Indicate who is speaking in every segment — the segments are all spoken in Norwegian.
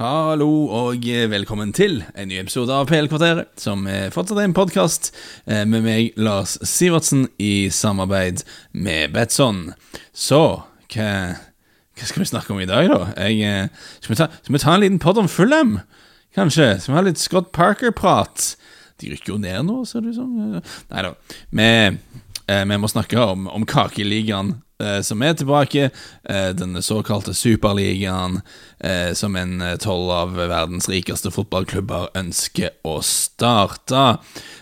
Speaker 1: Hallo og velkommen til en ny episode av PL-kvarteret, som er fortsatt er en podkast med meg, Lars Sivertsen, i samarbeid med Betson. Så hva, hva skal vi snakke om i dag, da? Jeg, skal, vi ta, skal, vi ta, en liten pod om Fulham? Kanskje? Skal vi ha litt Scott Parker-prat? De rykker jo ned nå, ser det ut som. Nei da. Vi, må snakke om, om Kakeligaen Eh, som er tilbake. Eh, denne såkalte superligaen eh, som en tolv av verdens rikeste fotballklubber ønsker å starte.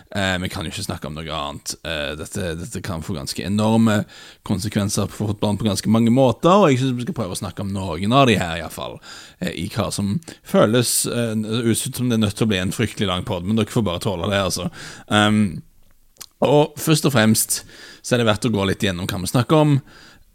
Speaker 1: Vi kan jo ikke snakke om noe annet. Dette, dette kan få ganske enorme konsekvenser for fotballen på ganske mange måter, og jeg syns vi skal prøve å snakke om noen av de her, iallfall. I hva som føles ut som det er nødt til å bli en fryktelig lang pod, men dere får bare tåle det, altså. Um, og først og fremst så er det verdt å gå litt gjennom hva vi snakker om.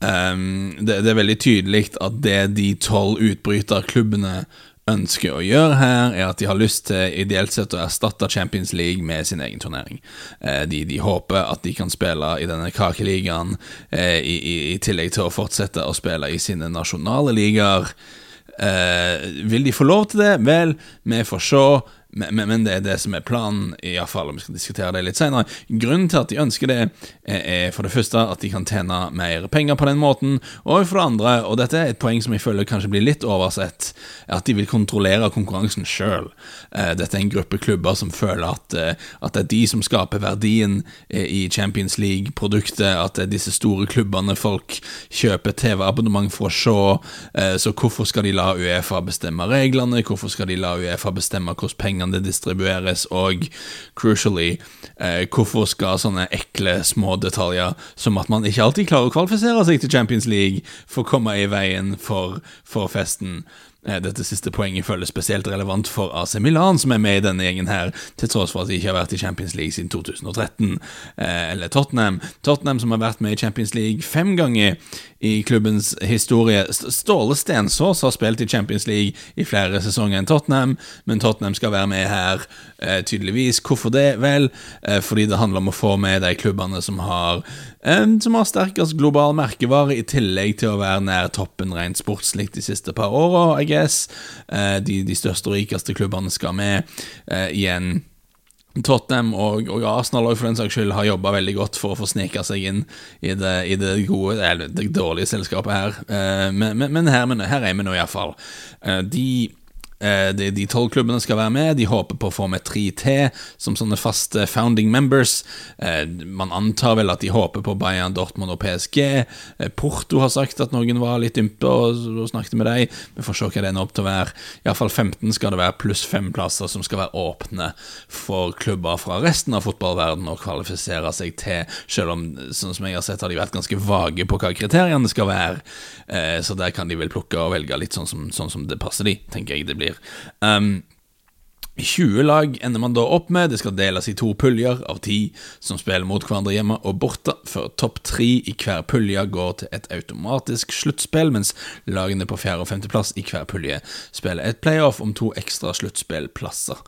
Speaker 1: Um, det, det, er veldig tydelig at det de tolv utbryterklubbene ønsker å gjøre her, er at de har lyst til ideelt sett å erstatte Champions League med sin egen turnering. Uh, de, de, håper at de kan spille i denne kakeligaen, uh, i, i, i, tillegg til å fortsette å spille i sine nasjonale ligaer. Uh, vil de få lov til det? Vel, vi får se. Men, men, det er det som er planen, iallfall om vi skal diskutere det litt senere. Grunnen til at de ønsker det, er for det første at de kan tjene mer penger på den måten, og for det andre, og dette er et poeng som jeg føler kanskje blir litt oversett, er at de vil kontrollere konkurransen sjøl. Eh, dette er en gruppe klubber som føler at, eh, at, det er de som skaper verdien eh, i Champions League-produktet, at det er disse store klubbene folk kjøper TV-abonnement for å se, så hvorfor skal de la Uefa bestemme reglene, hvorfor skal de la Uefa bestemme hvordan penger pengene distribueres, og crucially, eh, hvorfor skal sånne ekle små detaljer som at man ikke alltid klarer å kvalifisere seg til Champions League, få komme i veien for, for festen? Eh, dette siste poenget føles spesielt relevant for AC Milan, som er med i denne gjengen her, til tross for at de ikke har vært i Champions League siden 2013. Eh, eller Tottenham. Tottenham som har vært med i Champions League fem ganger i klubbens historie. Ståle Stensås har spilt i Champions League i flere sesonger enn Tottenham, men Tottenham skal være med her, eh, tydeligvis. Hvorfor det? Vel, fordi det handler om å få med de klubbene som har, som har sterkest global merkevare, i tillegg til å være nær toppen rent sportslig de siste par åra, I guess. Eh, de, de, største og rikeste klubbene skal med. Eh, igjen Tottenham og, og Arsenal for den saks skyld har jobba veldig godt for å få sneka seg inn i det, i det gode, eller det dårlige selskapet her. Uh, men, men, men her, her, er vi nå iallfall. De Eh, de tolv klubbene skal være med. De håper på å få med tre til som sånne faste founding members. Eh, man antar vel at de håper på Bayern, Dortmund og PSG. Eh, Porto har sagt at noen var litt ympe og snakket med dem. Vi får se hva det ender opp til å være. Iallfall 15 skal det være, pluss fem plasser som skal være åpne for klubber fra resten av fotballverdenen å kvalifisere seg til, selv om, sånn som jeg har sett, har de vært ganske vage på hva kriteriene skal være. Så der kan de vel plukke og velge litt sånn som, sånn som det passer de, tenker jeg det blir. Um, 20 lag ender man da opp med. Det skal deles i to puljer av ti som spiller mot hverandre hjemme og borte, før topp tre i hver pulje går til et automatisk sluttspill, mens lagene på fjerde- og femteplass i hver pulje spiller et playoff om to ekstra sluttspillplasser.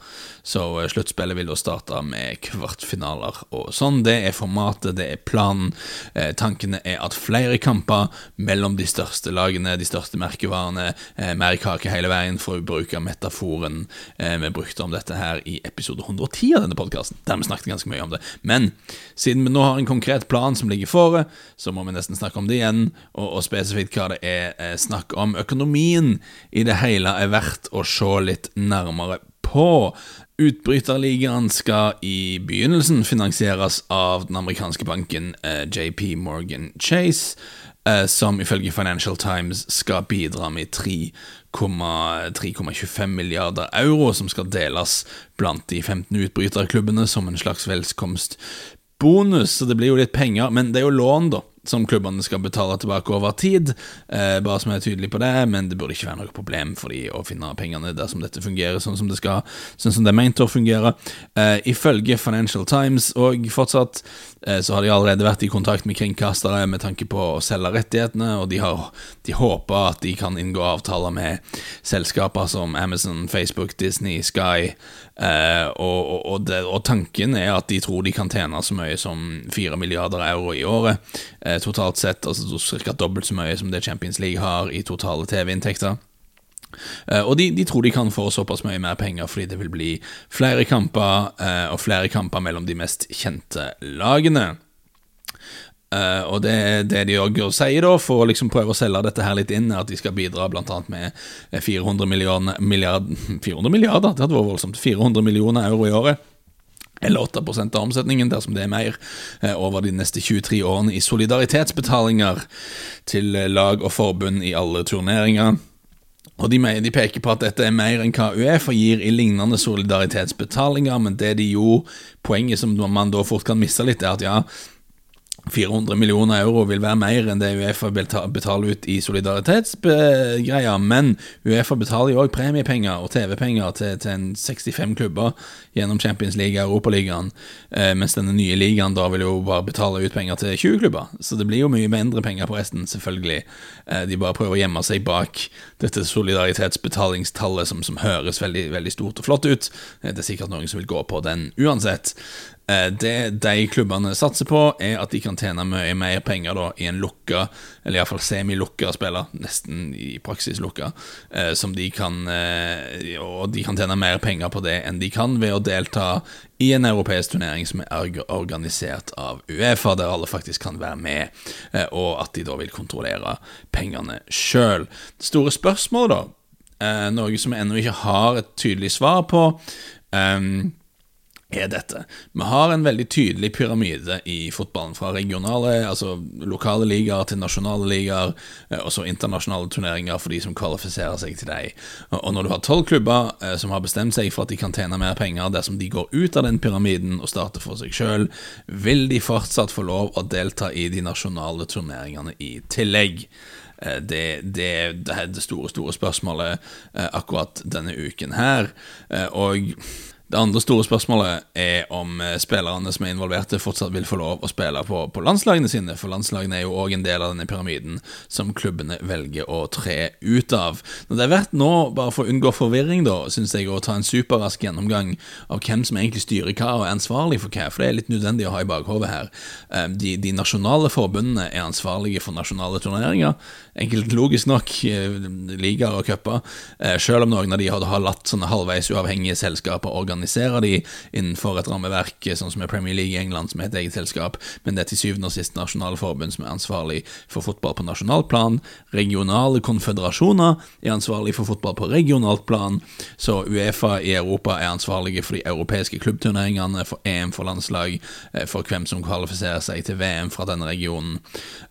Speaker 1: Så uh, sluttspillet vil da starte med kvartfinaler og sånn. Det er formatet, det er planen. Eh, tankene er at flere kamper mellom de største lagene, de største merkevarene, eh, mer kake hele veien, for å bruke metaforen eh, vi brukte om dette her i episode 110 av denne podkasten, der vi snakket ganske mye om det. Men siden vi nå har en konkret plan som ligger fore, så må vi nesten snakke om det igjen, og, og spesifikt hva det er eh, snakk om. Økonomien i det hele er verdt å se litt nærmere på. Utbryterligaen skal i begynnelsen finansieres av den amerikanske banken eh, JP Morgan Chase, som ifølge Financial Times skal bidra med 3,25 milliarder euro, som skal deles blant de 15 utbryterklubbene som en slags velkomstbonus. Så det blir jo litt penger, men det er jo lån, da som klubbene skal betale tilbake over tid. Eh, bare som jeg er tydelig på det, men det burde ikke være noe problem for de å finne pengene dersom dette fungerer sånn som det skal, sånn som det er ment å fungere. Eh, ifølge Financial Times, og fortsatt, eh, så har de allerede vært i kontakt med kringkastere med tanke på å selge rettighetene, og de, har, de håper at de kan inngå avtaler med selskaper som Amazon, Facebook, Disney, Sky, Uh, og, og, det, og, tanken er at de tror de kan tjene så mye som 4 milliarder euro i året eh, totalt sett, altså ca. dobbelt så mye som det Champions League har i totale TV-inntekter. Uh, og de, de, tror de kan få såpass mye mer penger fordi det vil bli flere kamper, uh, og flere kamper mellom de mest kjente lagene. Uh, og det, det de òg sier, da, for å liksom prøve å selge dette her litt inn, er at de skal bidra bl.a. med 400 millioner milliard, 400 milliarder, det hadde vært voldsomt, 400 millioner euro i året. Eller 8% av omsetningen, dersom det er mer, over de neste 23 årene i solidaritetsbetalinger til lag og forbund i alle turneringer. Og de, de, peker på at dette er mer enn hva Uefa gir i lignende solidaritetsbetalinger, men det de jo, poenget som man da fort kan miste litt, er at ja, 400 millioner euro vil være mer enn det Uefa betaler ut i solidaritetsgreia, men Uefa betaler jo òg premiepenger og TV-penger til, til, en 65 klubber gjennom Champions League og Europaligaen, eh, mens denne nye ligaen da vil jo bare betale ut penger til 20 klubber. Så det blir jo mye mindre penger på resten, selvfølgelig. Eh, de bare prøver å gjemme seg bak dette solidaritetsbetalingstallet som, som høres veldig, veldig stort og flott ut. Eh, det er sikkert noen som vil gå på den uansett. Eh, det de klubbene satser på, er at de kan tjene mye mer penger da, i en lukka, eller iallfall semilukka spiller, nesten i praksis lukka, eh, som de kan eh, Og de kan tjene mer penger på det enn de kan ved å delta i en europeisk turnering som er organisert av Uefa, der alle faktisk kan være med, og at de da vil kontrollere pengene sjøl. Store spørsmål, da, noe som vi ennå ikke har et tydelig svar på um, er dette. Vi har en veldig tydelig pyramide i fotballen, fra regionale, altså lokale ligaer til nasjonale ligaer, eh, og så internasjonale turneringer for de som kvalifiserer seg til dem. Og når du har tolv klubber eh, som har bestemt seg for at de kan tjene mer penger dersom de går ut av den pyramiden og starter for seg sjøl, vil de fortsatt få lov å delta i de nasjonale turneringene i tillegg. Eh, det, det, det er det store, store spørsmålet akkurat denne uken her. Og det andre store spørsmålet er om eh, spillerne som er involverte, fortsatt vil få lov å spille på, på landslagene sine, for landslagene er jo òg en del av denne pyramiden som klubbene velger å tre ut av. Når det er verdt nå, bare for å unngå forvirring, da, syns jeg å ta en superrask gjennomgang av hvem som egentlig styrer hva og er ansvarlig for hva, for det er litt nødvendig å ha i bakhodet her. Eh, de, de nasjonale forbundene er ansvarlige for nasjonale turneringer, enkelt logisk nok, eh, ligaer og cuper, selv om noen av de har latt sånne halvveis uavhengige selskaper organisere de innenfor et rammeverk, sånn som er Premier League i England, som er et eget selskap, men det er til syvende og sist nasjonale forbund som er ansvarlig for fotball på nasjonalt plan. Regionale konføderasjoner er ansvarlig for fotball på regionalt plan, så Uefa i Europa er ansvarlige for de europeiske klubbturneringene, for EM for landslag, eh, for hvem som kvalifiserer seg til VM fra denne regionen,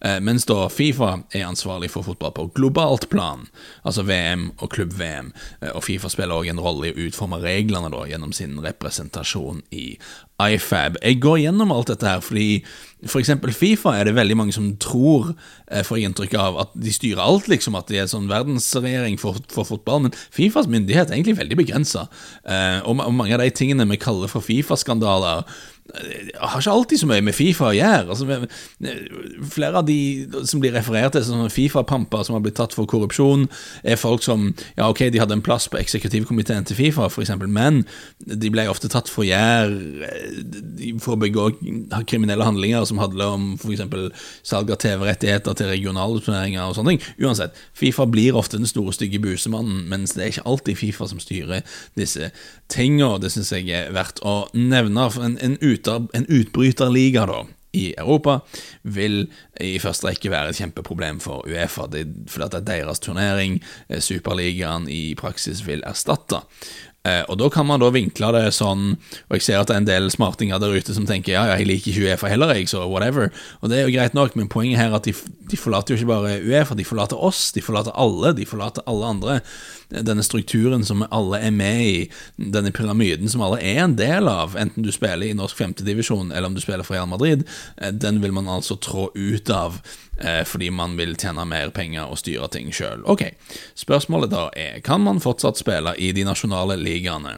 Speaker 1: eh, mens da Fifa er ansvarlig for fotball på globalt plan, altså VM og klubb-VM, eh, og Fifa spiller også en rolle i å utforme reglene da gjennom sin representasjon i iFab. Jeg går gjennom alt dette her fordi f.eks. Fifa er det veldig mange som tror, eh, får inntrykk av, at de styrer alt, liksom, at de er sånn verdensregjering for, for fotball, men Fifas myndighet er egentlig veldig begrensa. Eh, og mange av de tingene vi kaller for Fifa-skandaler, har ikke alltid så mye med Fifa å gjøre. Altså, flere av de som blir referert til som Fifa-pamper som har blitt tatt for korrupsjon, er folk som Ja, ok, de hadde en plass på eksekutivkomiteen til Fifa, f.eks., men de ble ofte tatt for å gjøre For å begå kriminelle handlinger som handler om f.eks. salg av TV-rettigheter til regionale turneringer og sånne ting. Uansett, Fifa blir ofte den store, stygge busemannen, mens det er ikke alltid Fifa som styrer disse tingene. Det syns jeg er verdt å nevne. En, en en utbryterliga da, i Europa vil i første rekke være et kjempeproblem for Uefa, det, fordi det er deres turnering eh, Superligaen i praksis vil erstatte. Eh, og Da kan man da vinkle det sånn, og jeg ser at det er en del smartinger der ute som tenker ja, ja, jeg liker ikke Uefa heller, jeg, så whatever. Og Det er jo greit nok, men poenget her er at de, de forlater jo ikke bare Uefa, de forlater oss, de forlater alle, de forlater alle andre. Denne strukturen som alle er med i, denne pyramiden som alle er en del av, enten du spiller i norsk femtedivisjon eller om du spiller for Real Madrid, eh, den vil man altså trå ut av eh, fordi man vil tjene mer penger og styre ting sjøl. Ok, spørsmålet da er, kan man fortsatt spille i de nasjonale ligaene?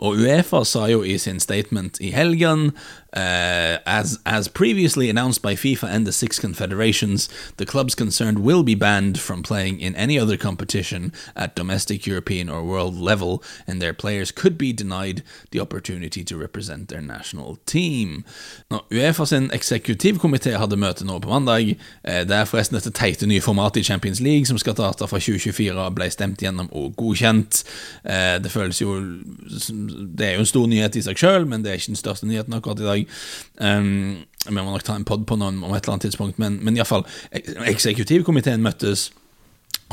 Speaker 1: Og Uefa sa jo i sin statement i helgen Uh, as, as previously announced by FIFA and the six confederations, the clubs concerned will be banned from playing in any other competition at domestic, European, or world level, and their players could be denied the opportunity to represent their national team. Nå, Uefa sin eksekutivkomité hadde møte nå på mandag. Eh, det er forresten dette teite nye formatet i Champions League som skal starte fra 2024, ble stemt gjennom og godkjent. Eh, det føles jo Det er jo en stor nyhet i seg sjøl, men det er ikke den største nyheten akkurat i dag. Um, vi må nok ta en pod på noen om et eller annet tidspunkt, men, men iallfall, eksekutivkomiteen møttes.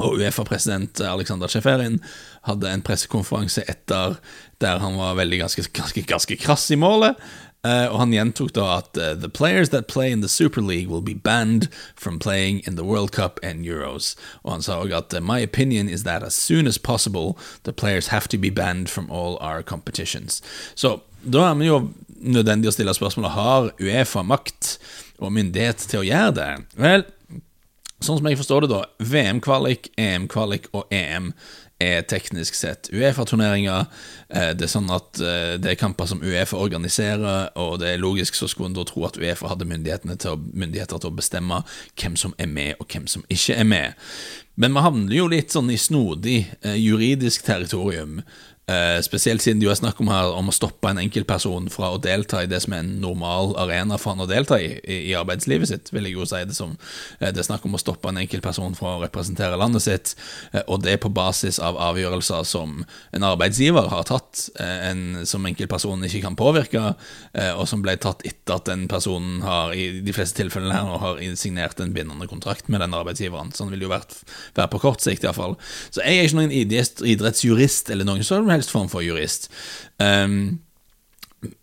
Speaker 1: Og Uefa-president Alexander Sjeferin hadde en pressekonferanse etter der han var veldig ganske, ganske, ganske krass i målet. Uh, og han gjentok da at uh, the players that play in the Super League will be banned from playing in the World Cup and Euros. Og han sa òg at uh, my opinion is that as soon as possible the players have to be banned from all our competitions. Så da er det jo nødvendig å stille spørsmålet har Uefa makt og myndighet til å gjøre det. Vel, sånn som jeg forstår det, da, VM-kvalik, EM-kvalik og EM er teknisk sett Uefa-turneringer. Eh, det er sånn at eh, det er kamper som Uefa organiserer, og det er logisk så skulle en da tro at Uefa hadde til å, myndigheter til å bestemme hvem som er med, og hvem som ikke er med. Men vi havner jo litt sånn i snodig eh, juridisk territorium Uh, spesielt siden det jo er snakk om her om å stoppe en enkeltperson fra å delta i det som er en normal arena for han å delta i, i, i arbeidslivet sitt, vil jeg jo si det som. Uh, det er snakk om å stoppe en enkeltperson fra å representere landet sitt, uh, og det på basis av avgjørelser som en arbeidsgiver har tatt, en, som enkeltpersonen ikke kan påvirke, og som ble tatt etter at den personen har, i de fleste tilfellene her, har signert en bindende kontrakt med den arbeidsgiveren. Sånn vil det jo være på kort sikt, iallfall. Så jeg er ikke noen idrettsjurist eller noen sånn helst form for jurist. Um,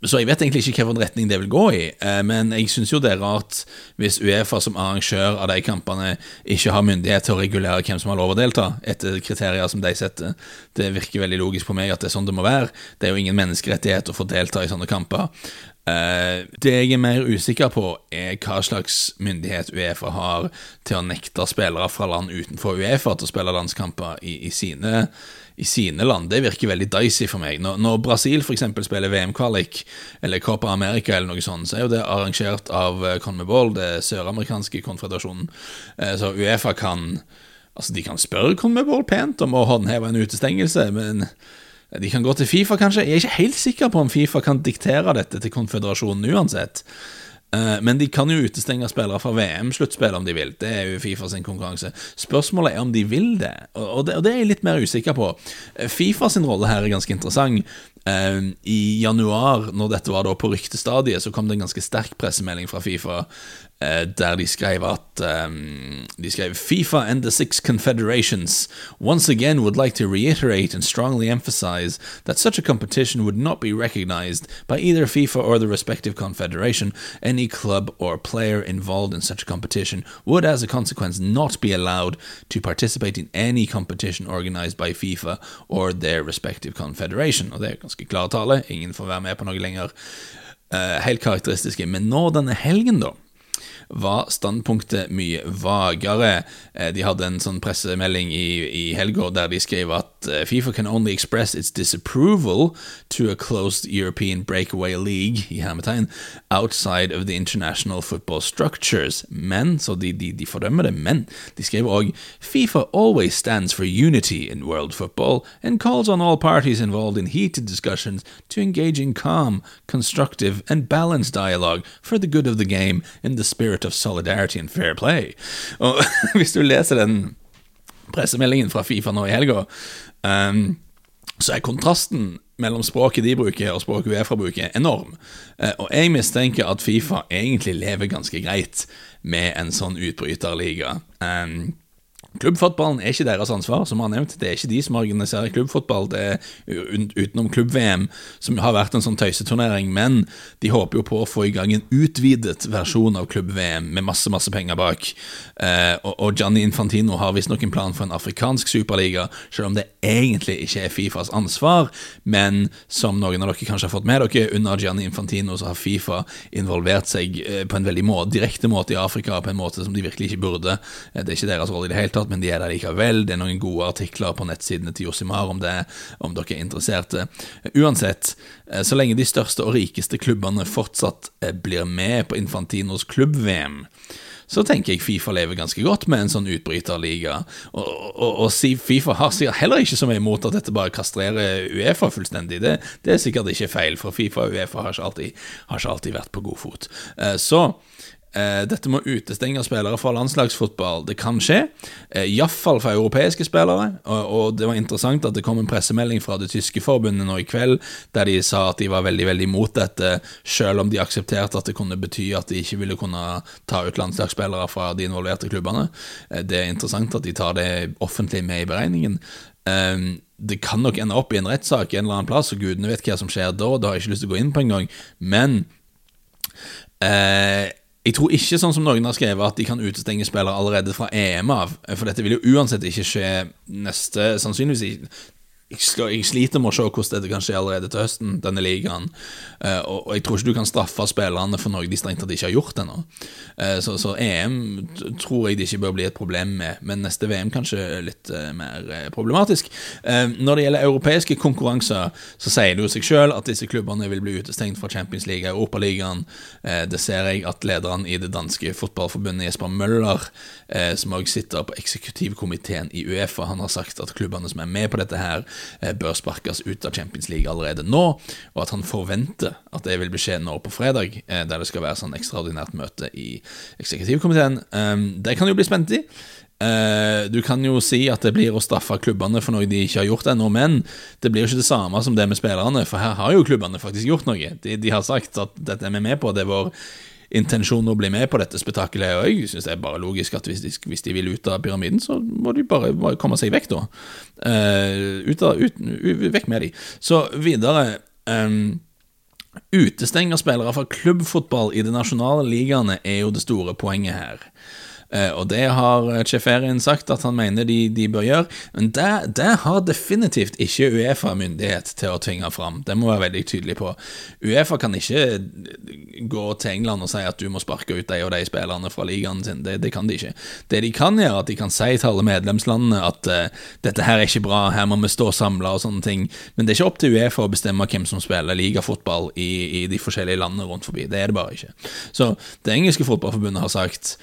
Speaker 1: så jeg vet egentlig ikke hvilken retning det vil gå i, uh, men jeg syns jo det er rart hvis Uefa som arrangør av de kampene ikke har myndighet til å regulere hvem som har lov å delta, etter kriterier som de setter. Det virker veldig logisk på meg at det er sånn det må være. Det er jo ingen menneskerettighet å få delta i sånne kamper. Uh, det jeg er mer usikker på, er hva slags myndighet Uefa har til å nekte spillere fra land utenfor Uefa til å spille landskamper i, i sine i sine land, det virker veldig dicey for meg. Når, når Brasil f.eks. spiller VM-kvalik, eller Copa America eller noe sånt, så er jo det arrangert av eh, Conmebol, det søramerikanske konfederasjonen. Eh, så Uefa kan Altså, de kan spørre Conmebol pent om å håndheve en utestengelse, men de kan gå til Fifa, kanskje. Jeg er ikke helt sikker på om Fifa kan diktere dette til konfederasjonen uansett. Eh, men de kan jo utestenge spillere fra VM-sluttspill om de vil. Det er jo Fifa sin konkurranse. Spørsmålet er om de vil det, og det, er jeg litt mer usikker på. Eh, Fifa sin rolle her er ganske interessant. Eh, I januar, når dette var på ryktestadiet, så kom det en ganske sterk pressemelding fra Fifa Eh, der de skrev at um, De skrev FIFA and the six confederations once again would like to reiterate and strongly emphasize that such a competition would not be recognized by either FIFA or the respective confederation. Any club or player involved in such a competition would, as a consequence, not be allowed to participate in any competition organized by FIFA or their respective confederation. Og det er ganske klar tale, ingen får være med på noe lenger. Uh, helt karakteristiske. Men nå denne helgen, da var standpunktet mye vagere. Eh, de hadde en sånn pressemelding i, i helga der de skrev at eh, Fifa can only express its disapproval to a closed European breakaway league i hermetegn, outside of the international football structures. Men, så de, de, de fordømmer det, men de skrev òg Fifa always stands for unity in world football and calls on all parties involved in heated discussions to engage in calm, constructive and balanced dialogue for the good of the game in the spirit of solidarity and fair play. Og Hvis du leser den pressemeldingen fra Fifa nå i helga, um, så er kontrasten mellom språket de bruker og språket Uefa bruker, enorm. Uh, og jeg mistenker at Fifa egentlig lever ganske greit med en sånn utbryterliga. Um, Klubbfotballen er ikke deres ansvar, som vi har nevnt. Det er ikke de som organiserer klubbfotball, det er utenom klubb-VM, som har vært en sånn tøyseturnering. Men de håper jo på å få i gang en utvidet versjon av klubb-VM med masse masse penger bak. Eh, og, og Gianni Infantino har visstnok en plan for en afrikansk superliga, selv om det egentlig ikke er Fifas ansvar. Men som noen av dere kanskje har fått med dere, under Gianni Infantino så har Fifa involvert seg eh, på en veldig må direkte måte i Afrika, på en måte som de virkelig ikke burde. Eh, det er ikke deres rolle i det hele tatt klart, men de er der likevel. Det er noen gode artikler på nettsidene til Josimar om det, om dere er interesserte. Uansett, eh, så lenge de største og rikeste klubbene fortsatt eh, blir med på Infantinos klubb-VM, så tenker jeg Fifa lever ganske godt med en sånn utbryterliga. Og, og, og Fifa har sikkert heller ikke så mye imot at dette bare kastrerer Uefa fullstendig. Det, det er sikkert ikke feil, for Fifa og Uefa har ikke alltid, har ikke alltid vært på god fot. Eh, så dette med å utestenge spillere fra landslagsfotball, det kan skje. Eh, Iallfall for europeiske spillere. Og, det var interessant at det kom en pressemelding fra det tyske forbundet nå i kveld, der de sa at de var veldig veldig imot dette, selv om de aksepterte at det kunne bety at de ikke ville kunne ta ut landslagsspillere fra de involverte klubbene. Eh, det er interessant at de tar det offentlig med i beregningen. Eh, det kan nok ende opp i en rettssak en eller annen plass, og gudene vet hva som skjer da. Det har jeg ikke lyst til å gå inn på engang. Men eh, jeg tror ikke, sånn som noen har skrevet, at de kan utestenge spillere allerede fra EM av. For dette vil jo uansett ikke skje neste Sannsynligvis jeg, sliter med å se hvordan dette kan skje allerede til høsten, denne ligaen. Uh, og, jeg tror ikke du kan straffe spillerne for noe de strengt tatt ikke har gjort ennå. Uh, så, så, EM tror jeg det ikke bør bli et problem med, men neste VM kanskje litt uh, mer problematisk. når det gjelder europeiske konkurranser, så sier det jo seg sjøl at disse klubbene vil bli utestengt fra Champions League og Europaligaen. det ser jeg at lederen i det danske fotballforbundet, Jesper Møller, som også sitter på eksekutivkomiteen i Uefa, han har sagt at klubbene som er med på dette her, Eh, bør sparkes ut av Champions League allerede nå, og at han forventer at det vil bli skje nå på fredag, eh, der det skal være sånn ekstraordinært møte i eksekutivkomiteen. Ehm, det kan jo bli spent i. Uh, du kan jo si at det blir å straffe klubbene for noe de ikke har gjort ennå, men det blir jo ikke det samme som det med spillerne, for her har jo klubbene faktisk gjort noe. De, de har sagt at dette er vi med på, det er vår intensjon å bli med på dette spetakkelet. Og jeg syns det er bare logisk at hvis de, hvis de, vil ut av pyramiden, så må de bare, bare komme seg vekk, da. Uh, ut av, ut, vekk med de. Så videre um, Utestenger spillere fra klubbfotball i de nasjonale ligaene er jo det store poenget her. Eh, og det har Cheferin sagt at han mener de, de bør gjøre, men det, det, har definitivt ikke Uefa myndighet til å tvinge fram. Det må være veldig tydelig på. Uefa kan ikke gå til England og si at du må sparke ut de og de spillerne fra ligaen sin. Det, det kan de ikke. Det de kan gjøre, at de kan si til alle medlemslandene at uh, dette her er ikke bra, her må vi stå samla og sånne ting, men det er ikke opp til Uefa å bestemme hvem som spiller ligafotball i, i de forskjellige landene rundt forbi. Det er det bare ikke. Så det engelske fotballforbundet har sagt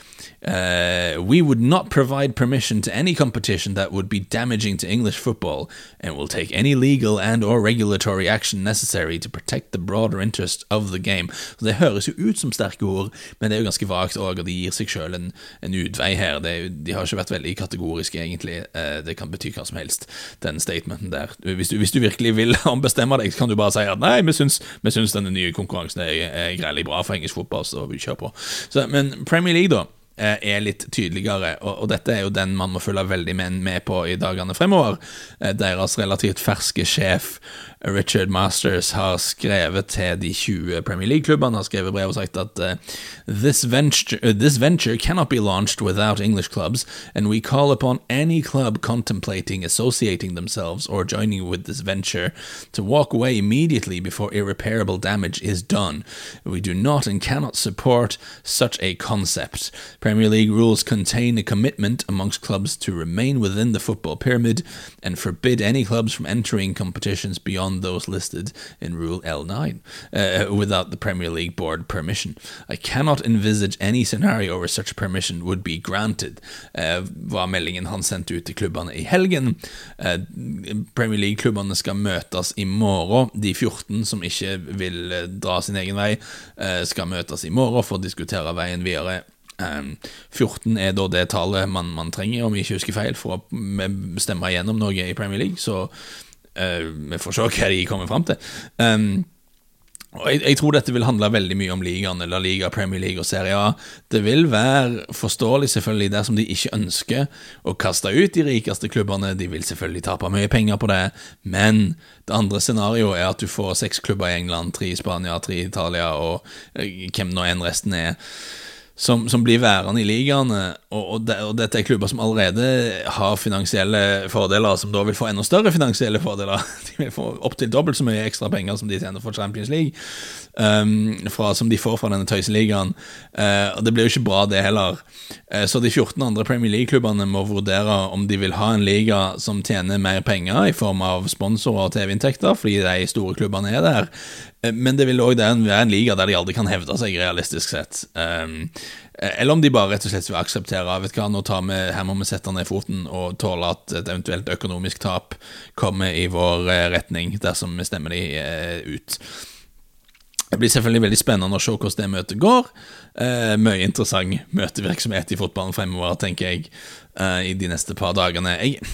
Speaker 1: Uh, we would not provide permission to any competition that would be damaging to English football, and will take any legal and or regulatory action necessary to protect the broader interest of the game. Så Det høres jo ut som sterke ord, men det er jo ganske vagt og de gir seg sjøl en, en, utvei her. Det, de har ikke vært veldig kategoriske, egentlig. Uh, det kan bety hva som helst, den statementen der. Hvis du, hvis du virkelig vil ombestemme deg, kan du bare si at nei, vi syns, vi syns denne nye konkurransen er, er greit bra for engelsk fotball, så vi kjører på. Så, men Premier League, da. Eh, er litt tydeligere, og, og, dette er jo den man må følge veldig med, med på i dagene fremover. Eh, deres relativt ferske sjef Richard Masters har skrevet til de 20 Premier League-klubbene har skrevet brev og sagt at uh, this, venture, uh, this venture cannot be launched without English clubs, and we call upon any club contemplating associating themselves or joining with this venture to walk away immediately before irreparable damage is done. We do not and cannot support such a concept. Premier League rules contain a commitment amongst clubs to remain within the football pyramid and forbid any clubs from entering competitions beyond those listed in Rule L9 uh, without the Premier League Board permission. I cannot envisage any scenario where such permission would be granted, uh, var meldingen han sendte ut til klubbene i helgen. Uh, Premier League-klubbene skal møtes i morgen. De 14 som ikke vil uh, dra sin egen vei, uh, skal møtes i morgen for å diskutere veien videre. Um, 14 er da det tallet man, man, trenger, om jeg ikke husker feil, for å stemme igjennom noe i Premier League. Så Uh, vi får se hva de kommer fram til. Um, og jeg, jeg, tror dette vil handle veldig mye om ligaen, La Liga, Premier League og Serie A. Det vil være forståelig selvfølgelig dersom de ikke ønsker å kaste ut de rikeste klubbene. De vil selvfølgelig tape mye penger på det, men det andre scenarioet er at du får seks klubber i England, tre i Spania, tre i Italia og uh, hvem nå enn resten er som, som, blir værende i ligaene, og, og, det, og, dette er klubber som allerede har finansielle fordeler, som da vil få enda større finansielle fordeler. De vil få opptil dobbelt så mye ekstra penger som de tjener for Champions League, um, fra, som de får fra denne tøyseligaen. Uh, og det blir jo ikke bra, det heller. Uh, så de 14 andre Premier League-klubbene må vurdere om de vil ha en liga som tjener mer penger i form av sponsorer og TV-inntekter, fordi de store klubbene er der. Uh, men det vil òg være en liga der de aldri kan hevde seg, realistisk sett. Um, Eh, eller om de bare rett og slett vil akseptere vet hva, nå tar vi, her må vi sette ned foten og tåle at et eventuelt økonomisk tap kommer i vår eh, retning dersom vi stemmer de eh, ut. Det blir selvfølgelig veldig spennende å se hvordan det møtet går. Eh, mye interessant møtevirksomhet i fotballen fremover, tenker jeg, eh, i de neste par dagene. Jeg,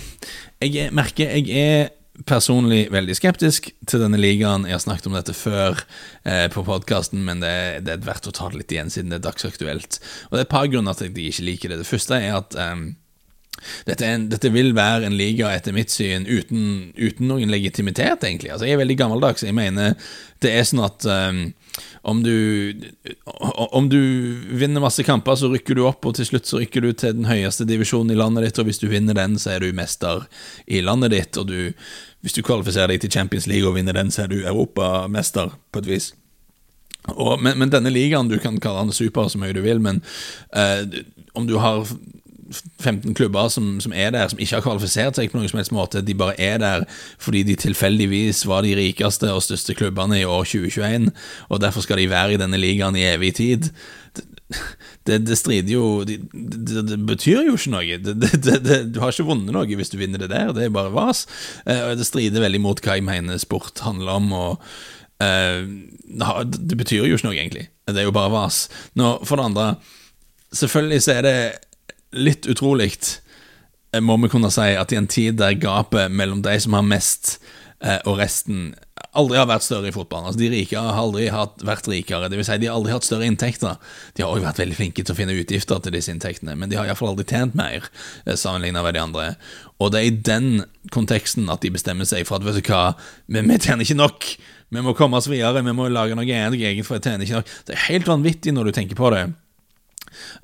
Speaker 1: jeg merker jeg er personlig veldig skeptisk til denne ligaen. Jeg har snakket om dette før eh, på podkasten, men det, er verdt å ta det litt igjen siden det er dagsaktuelt. Og det er et par grunner til at jeg ikke liker det. Det første er at eh, dette, en, dette, vil være en liga, etter mitt syn, uten, uten, noen legitimitet, egentlig. Altså, jeg er veldig gammeldags. Jeg mener det er sånn at um, om, du, om du vinner masse kamper, så rykker du opp, og til slutt så rykker du til den høyeste divisjonen i landet ditt, og hvis du vinner den, så er du mester i landet ditt, og du, hvis du kvalifiserer deg til Champions League og vinner den, så er du europamester, på et vis. Og, men, men, denne ligaen, du kan kalle den super så mye du vil, men uh, om du har 15 klubber som, som, er der, som ikke har kvalifisert seg på noen som helst måte. De bare er der fordi de tilfeldigvis var de rikeste og største klubbene i år 2021, og derfor skal de være i denne ligaen i evig tid. Det, det, strider jo det, det, betyr jo ikke noe. du har ikke vunnet noe hvis du vinner det der, det er bare vas. Eh, det strider veldig mot hva jeg mener sport handler om. og uh, Det betyr jo ikke noe, egentlig. Det er jo bare vas. Nå, for det andre, selvfølgelig så er det litt utrolig, eh, må vi kunne si, at i en tid der gapet mellom de som har mest, eh, og resten aldri har vært større i fotballen. Altså De rike har aldri vært rikere, vil si de har aldri hatt større inntekter. De har også vært veldig flinke til å finne utgifter til disse inntektene, men de har iallfall aldri tjent mer eh, sammenlignet med de andre. Og det er i den konteksten at de bestemmer seg for at vet du hva, vi, vi tjener ikke nok. Vi må komme oss videre, vi må lage noe eget, for jeg tjener ikke nok. Det er helt vanvittig når du tenker på det.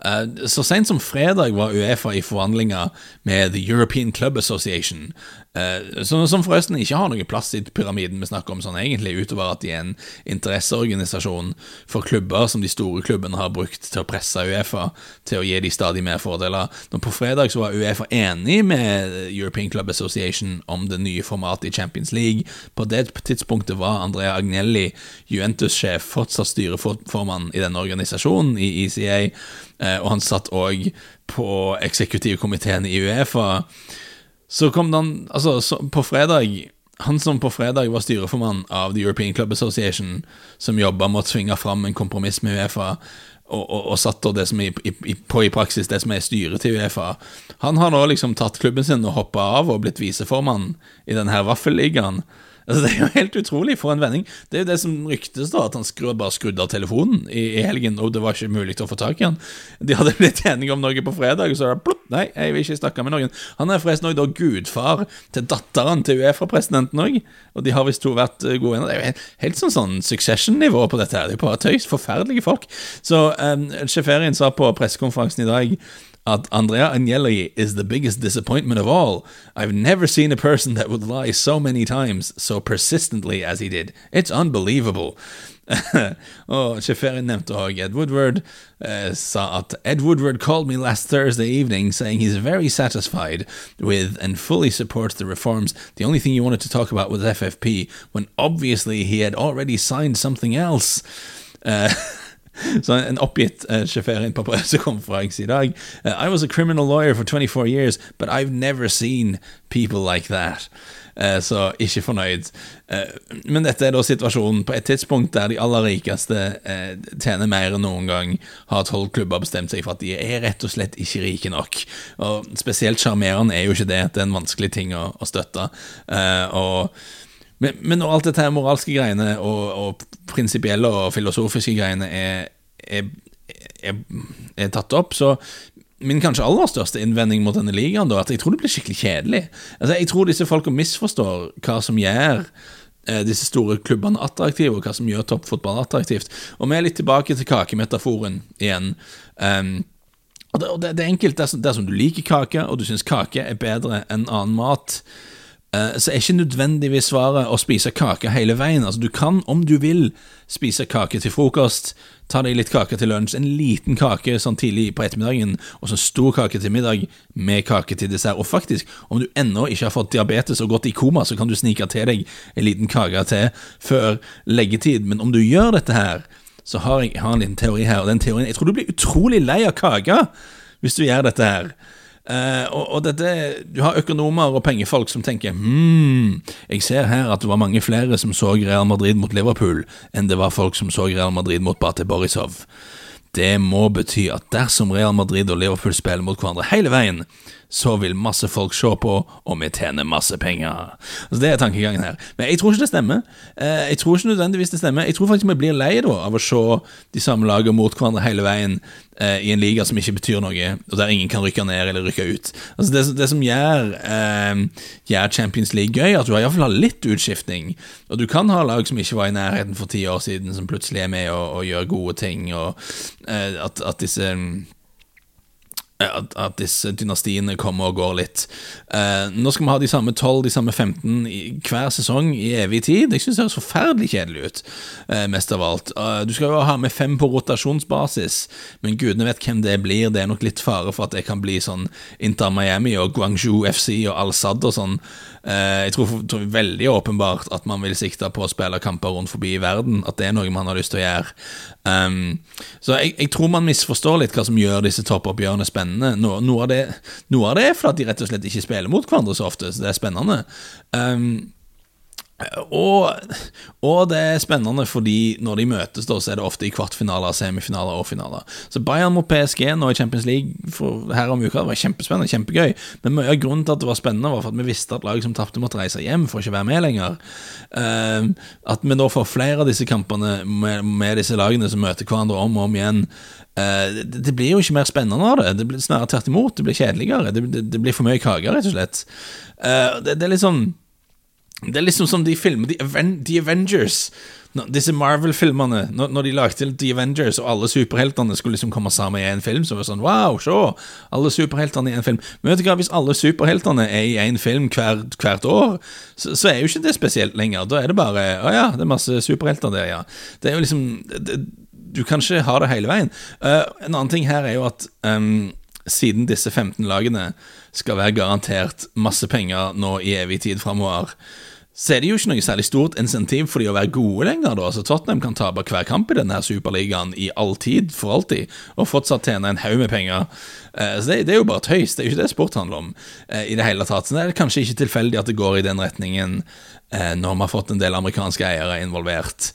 Speaker 1: Eh, så sent som fredag var Uefa i forhandlinger med The European Club Association, Eh, som forresten ikke har noe plass i pyramiden vi snakker om sånn egentlig, utover at de er en interesseorganisasjon for klubber som de store klubbene har brukt til å presse Uefa til å gi de stadig mer fordeler. Nå På fredag så var Uefa enig med European Club Association om det nye formatet i Champions League. På det tidspunktet var Andrea Agnelli, Juventus-sjef, fortsatt styreformann i denne organisasjonen, i ECA, eh, og han satt òg på eksekutivkomiteen i Uefa. Så kom den Altså, på fredag Han som på fredag var styreformann av The European Club Association, som jobba med å tvinge fram en kompromiss med Uefa, og, og, og satt det som i, i, på i praksis det som er styret til Uefa. Han har nå liksom tatt klubben sin og hoppa av og blitt viseformann i denne vaffelligaen. Altså, det er jo helt utrolig for en vending. Det er jo det som ryktes, da, at han skru, bare skrudde av telefonen i, i, helgen, og det var ikke mulig til å få tak i han. De hadde blitt enige om noe på fredag, og så er det plopp, nei, jeg vil ikke snakke med noen. Han er forresten òg gudfar til datteren til Uefa-presidenten òg, og de har visst to vært eh, gode venner. Det er jo helt, helt sånn, sånn Succession-nivå på dette her. Det er jo bare tøys. Forferdelige folk. Så um, Sjeferien sa på pressekonferansen i dag Andrea Agnelli is the biggest disappointment of all. I've never seen a person that would lie so many times, so persistently as he did. It's unbelievable. oh, sjåføren nevnte òg Ed Woodward, uh, Ed Woodward called me last Thursday evening saying he's very satisfied with and fully supports the reforms. The only thing he wanted to talk about was FFP, when obviously he had already signed something else. Uh, Så en oppgitt uh, sjåfør inn på pressekonferanse i dag. Uh, I was a criminal lawyer for 24 years, but I've never seen people like that. Uh, så ikke fornøyd. Men dette er da situasjonen på et tidspunkt der de aller rikeste tjener mer enn noen gang, har tolv klubber bestemt seg for at de er rett og slett ikke rike nok. Og Spesielt sjarmerende er jo ikke det, at det er en vanskelig ting å, å støtte. og men, men, når alt dette her moralske greiene og, og prinsipielle og filosofiske greiene er, er, er, er, tatt opp, så min kanskje aller største innvending mot denne ligaen, da, at jeg tror det blir skikkelig kjedelig. Altså, Jeg tror disse folka misforstår hva som gjør eh, disse store klubbene attraktive, og hva som gjør toppfotball attraktivt. Og vi er litt tilbake til kakemetaforen igjen. Um, og det, og det, det, er enkelt. Dersom, dersom du liker kake, og du syns kake er bedre enn annen mat, så er ikke nødvendigvis svaret å spise kake hele veien. Altså, du kan, om du vil, spise kake til frokost, ta deg litt kake til lunsj, en liten kake sånn tidlig på ettermiddagen, og så stor kake til middag med kake til dessert. Og faktisk, om du ennå ikke har fått diabetes og gått i koma, så kan du snike til deg en liten kake til før leggetid. Men om du gjør dette her, så har jeg, har en liten teori her, og den teorien Jeg tror du blir utrolig lei av kake hvis du gjør dette her. Uh, og, og, dette, Du har økonomer og pengefolk som tenker hm, jeg ser her at det var mange flere som så Real Madrid mot Liverpool, enn det var folk som så Real Madrid mot Bate Borisov. Det må bety at dersom Real Madrid og Liverpool spiller mot hverandre hele veien, så vil masse folk se på, og vi tjener masse penger. Altså Det er tankegangen her. Men jeg tror ikke det stemmer. Eh, jeg tror ikke nødvendigvis det stemmer. Jeg tror faktisk vi blir lei da av å se de samme lagene mot hverandre hele veien eh, i en liga som ikke betyr noe, og der ingen kan rykke ned eller rykke ut. Altså Det, det som gjør, eh, gjør, Champions League gøy, at du iallfall har litt utskiftning. Og du kan ha lag som ikke var i nærheten for ti år siden, som plutselig er med og, og gjør gode ting, og eh, at, at disse at, at, disse dynastiene kommer og går litt. Uh, nå skal vi ha de samme 12, de samme 15 i, hver sesong i evig tid. Jeg synes det høres forferdelig kjedelig ut, uh, mest av alt. Uh, du skal jo ha med fem på rotasjonsbasis, men gudene vet hvem det blir. Det er nok litt fare for at det kan bli sånn Inter Miami og Guangzhou FC og Al-Sad og sånn. jeg tror, tror veldig åpenbart at man vil sikte på å spille kamper rundt forbi i verden, at det er noe man har lyst til å gjøre. Um, så jeg, jeg, tror man misforstår litt hva som gjør disse toppoppgjørene spennende. Noe, noe, av det, noe, av det, er fordi de rett og slett ikke spiller mot hverandre så ofte, så det er spennende. Um, og, og, det er spennende fordi når de møtes, da, så er det ofte i kvartfinaler, semifinaler og finaler. Så Bayern mot PSG nå i Champions League for her om uka det var kjempespennende, kjempegøy. Men mye av grunnen til at det var spennende, var for at vi visste at laget som tapte, måtte reise hjem for ikke å være med lenger. Uh, at vi nå får flere av disse kampene med, med, disse lagene som møter hverandre om og om igjen. Uh, det, det, blir jo ikke mer spennende av det. Det blir snarere tvert imot. Det blir kjedeligere. Det, det, det blir for mye kake, rett og slett. Uh, det, er litt sånn det er liksom som de filmer The, Aven The Avengers. Disse Marvel-filmene, når, når, de lagde The Avengers, og alle superheltene skulle liksom komme sammen i en film, så var det sånn Wow, se! Alle superheltene i en film. Men vet du hva, hvis alle superheltene er i en film hver, hvert år, så, så, er jo ikke det spesielt lenger. Da er det bare Å ja, det er masse superhelter der, ja. Det er jo liksom det, Du kan ikke ha det hele veien. Uh, en annen ting her er jo at um, siden disse 15 lagene skal være garantert masse penger nå i evig tid framover, så er det jo ikke noe særlig stort insentiv for de å være gode lenger. da, så Tottenham kan tape hver kamp i denne superligaen i all tid, for alltid, og fortsatt tjene en haug med penger. Eh, så det, det, er jo bare tøys, det er jo ikke det sport handler om eh, i det hele tatt. Så det er kanskje ikke tilfeldig at det går i den retningen Eh, når vi har fått en del amerikanske eiere involvert.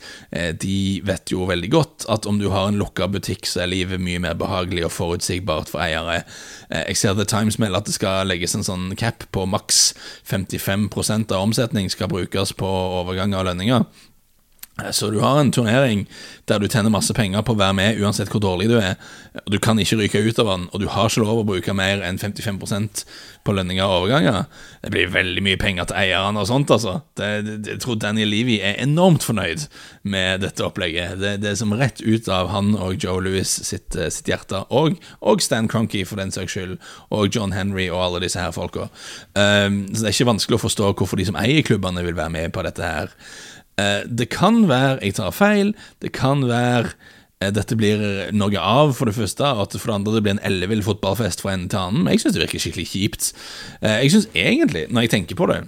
Speaker 1: De vet jo veldig godt at om du har en lukka butikk, så er livet mye mer behagelig og forutsigbart for eiere. Jeg ser The Times melder at det skal legges en sånn cap på maks 55% av omsetning skal brukes på overgang av lønninger. Eh, så du har en turnering der du tjener masse penger på å være med uansett hvor dårlig du er. Du kan ikke ryke ut av den, og du har ikke lov å bruke mer enn 55% på lønninger og overganger. Det blir veldig mye penger til eierne og sånt, altså. Det, det, jeg tror Daniel Levy er enormt fornøyd med dette opplegget. Det, det er som rett ut av han og Joe Louis sitt, eh, sitt hjerte, og, og, Stan Cronky for den saks skyld, og John Henry og alle disse her folka. Um, så det er ikke vanskelig å forstå hvorfor de som eier klubbene, vil være med på dette her. Eh, det kan være jeg tar feil, det kan være eh, dette blir noe av, for det første, og at for det andre det blir en ellevill fotballfest fra ende til annen. Men jeg syns det virker skikkelig kjipt. Eh, jeg syns egentlig, når jeg tenker på det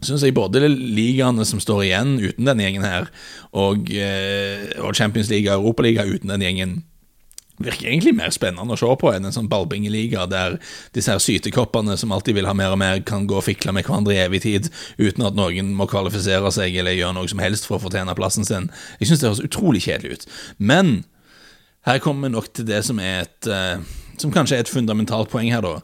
Speaker 1: Synes jeg både ligaene som står igjen uten denne gjengen her, og, og Champions League og Europaliga uten denne gjengen, virker egentlig mer spennende å se på enn en sånn ballbingeliga der disse her sytekoppene som alltid vil ha mer og mer, kan gå og fikle med hverandre i evig tid uten at noen må kvalifisere seg eller gjøre noe som helst for å fortjene plassen sin. Jeg synes det høres utrolig kjedelig ut. Men her kommer vi nok til det som er et uh, som kanskje er et fundamentalt poeng her, da.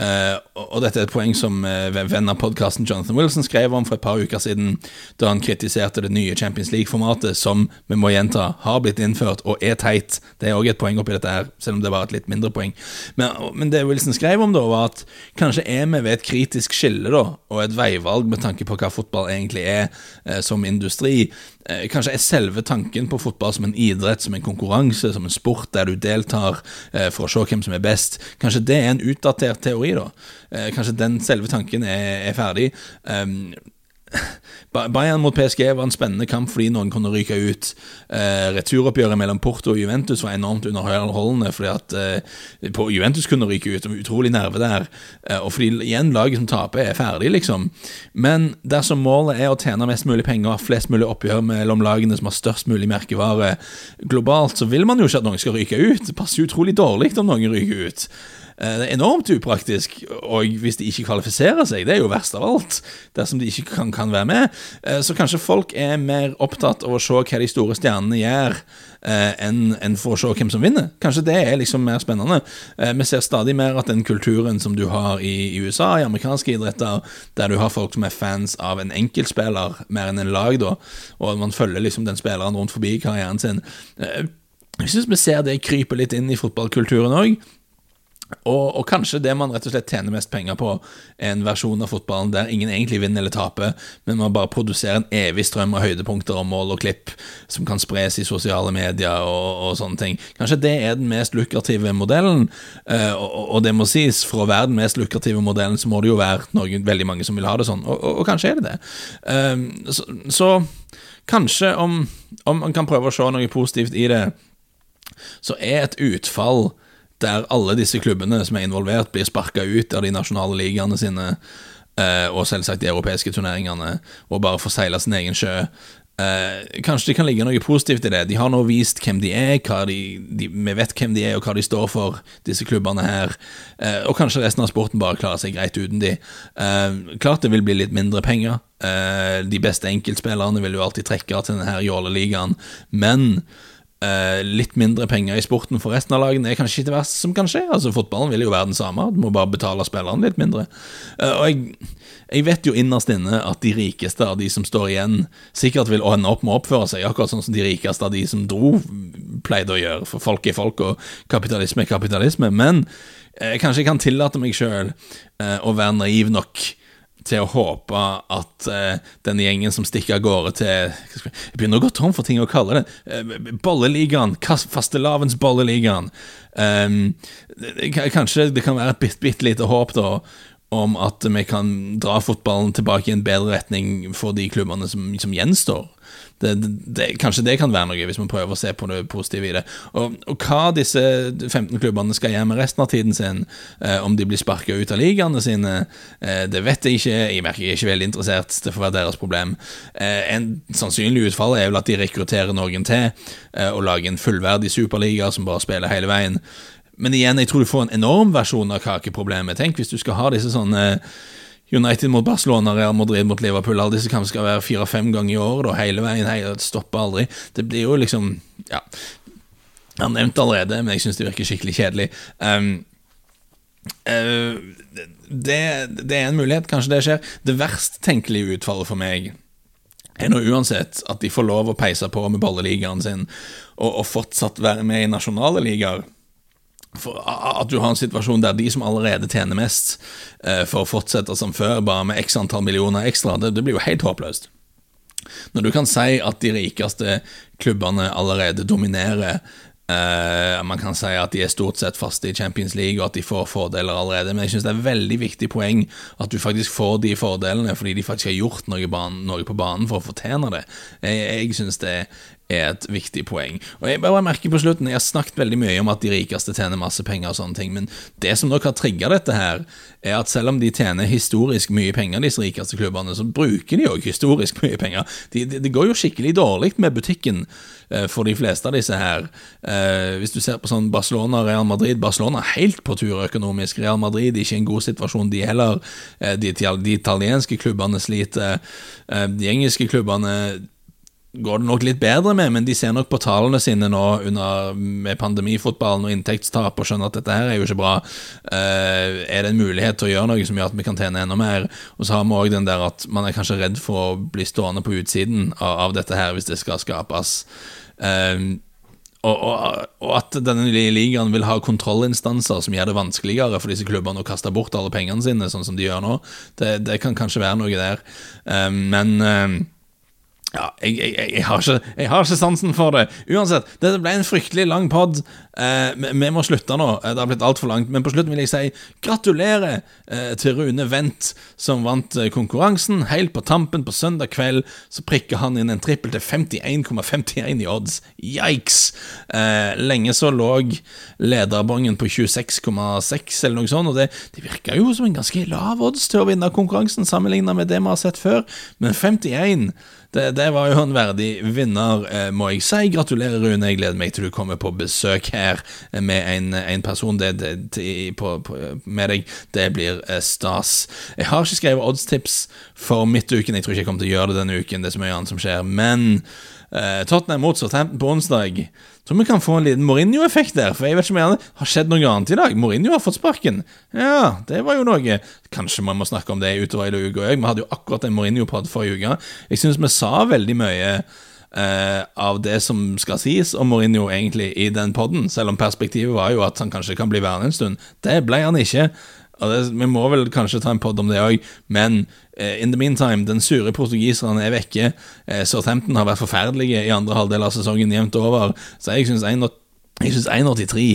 Speaker 1: Uh, og dette er et poeng som uh, venn av podkasten Jonathan Wilson skrev om for et par uker siden, da han kritiserte det nye Champions League-formatet, som vi må gjenta har blitt innført og er teit. Det er òg et poeng oppi dette her, selv om det var et litt mindre poeng. Men, men det Wilson skrev om, da, var at kanskje er vi ved et kritisk skille, da, og et veivalg med tanke på hva fotball egentlig er uh, som industri. Kanskje er selve tanken på fotball som en idrett, som en konkurranse, som en sport der du deltar for å se hvem som er best, kanskje det er en utdatert teori da. Eh, kanskje den selve tanken er, er ferdig. Um, Bayern mot PSG var en spennende kamp fordi noen kunne ryke ut. Eh, returoppgjøret mellom Porto og Juventus var enormt underholdende fordi at eh, Juventus kunne ryke ut. Utrolig nerve der. Eh, og fordi igjen laget som taper, er ferdig, liksom. Men dersom målet er å tjene mest mulig penger, flest mulig oppgjør mellom lagene som har størst mulig merkevare globalt, så vil man jo ikke at noen skal ryke ut. Det passer utrolig dårlig om noen ryker ut. Eh, det er enormt upraktisk, og hvis de ikke kvalifiserer seg, det er jo verst av alt, dersom de ikke kan, kan være med. Eh, så kanskje folk er mer opptatt av å se hva de store stjernene gjør, eh, enn, enn for å se hvem som vinner. Kanskje det er liksom mer spennende. Vi ser stadig mer at den kulturen som du har i USA, i amerikanske idretter, der du har folk som er fans av en enkeltspiller mer enn en lag, da, og man følger liksom den spilleren rundt forbi karrieren sin. Jeg syns vi ser det krype litt inn i fotballkulturen òg. Og, og, kanskje det man rett og slett tjener mest penger på, er en versjon av fotballen der ingen egentlig vinner eller taper, men man bare produserer en evig strøm av høydepunkter og mål og klipp som kan spres i sosiale medier og, og sånne ting. Kanskje det er den mest lukrative modellen, uh, og, og, det må sies, for å være den mest lukrative modellen, så må det jo være noen, veldig mange som vil ha det sånn, og, kanskje er det det. Uh, så, så, kanskje, om, om man kan prøve å se noe positivt i det, så er et utfall der alle disse klubbene som er involvert, blir sparka ut av de nasjonale ligaene sine, eh, og selvsagt de europeiske turneringene, og bare får seile sin egen sjø. Eh, kanskje det kan ligge noe positivt i det. De har nå vist hvem de er, de, de, vi vet hvem de er og hva de står for, disse klubbene her. Eh, og kanskje resten av sporten bare klarer seg greit uten de. Klart det vil bli litt mindre penger. De beste enkeltspillerne vil jo alltid trekke til denne jåleligaen, men Uh, litt mindre penger i sporten for resten av lagene er kanskje ikke det verste som kan skje. Altså Fotballen vil jo være den samme, du må bare betale spillerne litt mindre. Uh, og jeg, jeg, vet jo innerst inne at de rikeste av de som står igjen, sikkert vil ende opp med å oppføre seg akkurat sånn som de rikeste av de som dro, pleide å gjøre. For folk er folk, og kapitalisme er kapitalisme. Men uh, kanskje jeg kan tillate meg sjøl å være naiv nok til å håpe at uh, denne gjengen som stikker av gårde til Jeg begynner å gå tom for ting å kalle det. Uh, bolleligaen. Fastelavnsbolleligaen. Um, kanskje det kan være et bitte, bitte lite håp da om at vi kan dra fotballen tilbake i en bedre retning for de klubbene som, som gjenstår det, det, kanskje det kan være noe, hvis man prøver å se på det positive i det. Og, og hva disse 15 klubbene skal gjøre med resten av tiden sin, eh, om de blir sparka ut av ligaene sine, eh, det vet jeg ikke. Jeg merker jeg er ikke veldig interessert, det får være deres problem. Eh, en sannsynlig utfall er vel at de rekrutterer noen til eh, og lager en fullverdig superliga som bare spiller hele veien. Men igjen, jeg tror du får en enorm versjon av kakeproblemet. Tenk hvis du skal ha disse sånne United mot Barcelona, Real Madrid mot Liverpool. Alle disse kampene skal være fire-fem ganger i året, hele veien. hei, det stopper aldri. Det blir jo liksom Ja. Jeg har nevnt det allerede, men jeg syns det virker skikkelig kjedelig. Um, uh, det, det, er en mulighet, kanskje det skjer. Det verst tenkelige utfallet for meg er nå uansett at de får lov å peise på med balleligaen sin, og, og fortsatt være med i nasjonale ligaer at du har en situasjon der de som allerede tjener mest, eh, får fortsette som før, bare med x antall millioner ekstra, det, det blir jo helt håpløst. Når du kan si at de rikeste klubbene allerede dominerer Uh, man kan si at de er stort sett faste i Champions League, og at de får fordeler allerede, men jeg synes det er et veldig viktig poeng at du faktisk får de fordelene fordi de faktisk har gjort noe, banen, noe på banen for å fortjene det. Jeg, jeg synes det er et viktig poeng. Og Jeg bare merker på slutten Jeg har snakket veldig mye om at de rikeste tjener masse penger, og sånne ting men det som nok har trigga dette, her er at selv om de tjener historisk mye penger, disse rikeste klubbene, så bruker de òg historisk mye penger. Det de, de går jo skikkelig dårlig med butikken eh, for de fleste av disse her. Eh, hvis du ser på sånn Barcelona Real Madrid Barcelona er helt på tur økonomisk. Real Madrid er ikke i en god situasjon, de heller. Eh, de, de italienske klubbene sliter. De engelske klubbene går det nok litt bedre med, men de ser nok på tallene sine nå under, med pandemifotballen og inntektstap og skjønner at dette her er jo ikke bra. Uh, er det en mulighet til å gjøre noe som gjør at vi kan tjene enda mer? Og så har vi òg den der at man er kanskje redd for å bli stående på utsiden av, av dette her hvis det skal skapes. Uh, og, og, og, at denne ligaen vil ha kontrollinstanser som gjør det vanskeligere for disse klubbene å kaste bort alle pengene sine, sånn som de gjør nå, det, det kan kanskje være noe der. Uh, men ja, jeg, jeg, jeg, har ikke, jeg, har ikke, sansen for det. Uansett, dette ble en fryktelig lang pod. Eh, vi, må slutte nå. Eh, det har blitt altfor langt. Men på slutten vil jeg si gratulerer eh, til Rune Wendt, som vant eh, konkurransen. Helt på tampen på søndag kveld så prikker han inn en trippel til 51,51 i odds. Yikes! Eh, lenge så lå lederbongen på 26,6 eller noe sånt, og det, det virka jo som en ganske lav odds til å vinne konkurransen, sammenlignet med det vi har sett før. Men 51 det, det, var jo en verdig vinner, eh, må jeg si. Gratulerer, Rune. Jeg gleder meg til du kommer på besøk her med en, en person det, det, på, på, med deg. Det blir eh, stas. Jeg har ikke skrevet oddstips for midtuken. Jeg tror ikke jeg kommer til å gjøre det denne uken. Det er så mye annet som skjer. Men uh, Tottenham mot Southampton på onsdag. Tror vi kan få en liten Mourinho-effekt der. For jeg vet ikke om det har skjedd noe annet i dag. Mourinho har fått sparken. Ja, det var jo noe. Kanskje man må snakke om det utover i uka òg. Vi hadde jo akkurat en Mourinho-pod forrige uke. Jeg syns vi sa veldig mye Uh, av det som skal sies om Mourinho egentlig i den poden, selv om perspektivet var jo at han kanskje kan bli værende en stund. Det ble han ikke. Det, vi må vel kanskje ta en pod om det òg, men in the meantime, den sure portugiseren er vekke. Uh, Southampton har vært forferdelige i andre halvdel av sesongen jevnt over, så jeg syns 1,83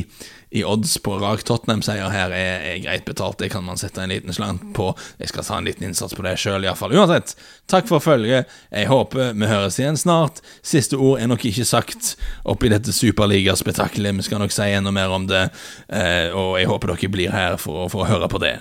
Speaker 1: i odds på rak Tottenham-seier her er, er, greit betalt. Det kan man sette en liten slant på. Jeg skal ta en liten innsats på det sjøl, iallfall. Uansett, takk for følget. Jeg håper vi høres igjen snart. Siste ord er nok ikke sagt oppi dette superligaspetakkelet. Vi skal nok si enda mer om det, eh, og jeg håper dere blir her for, for å høre på det.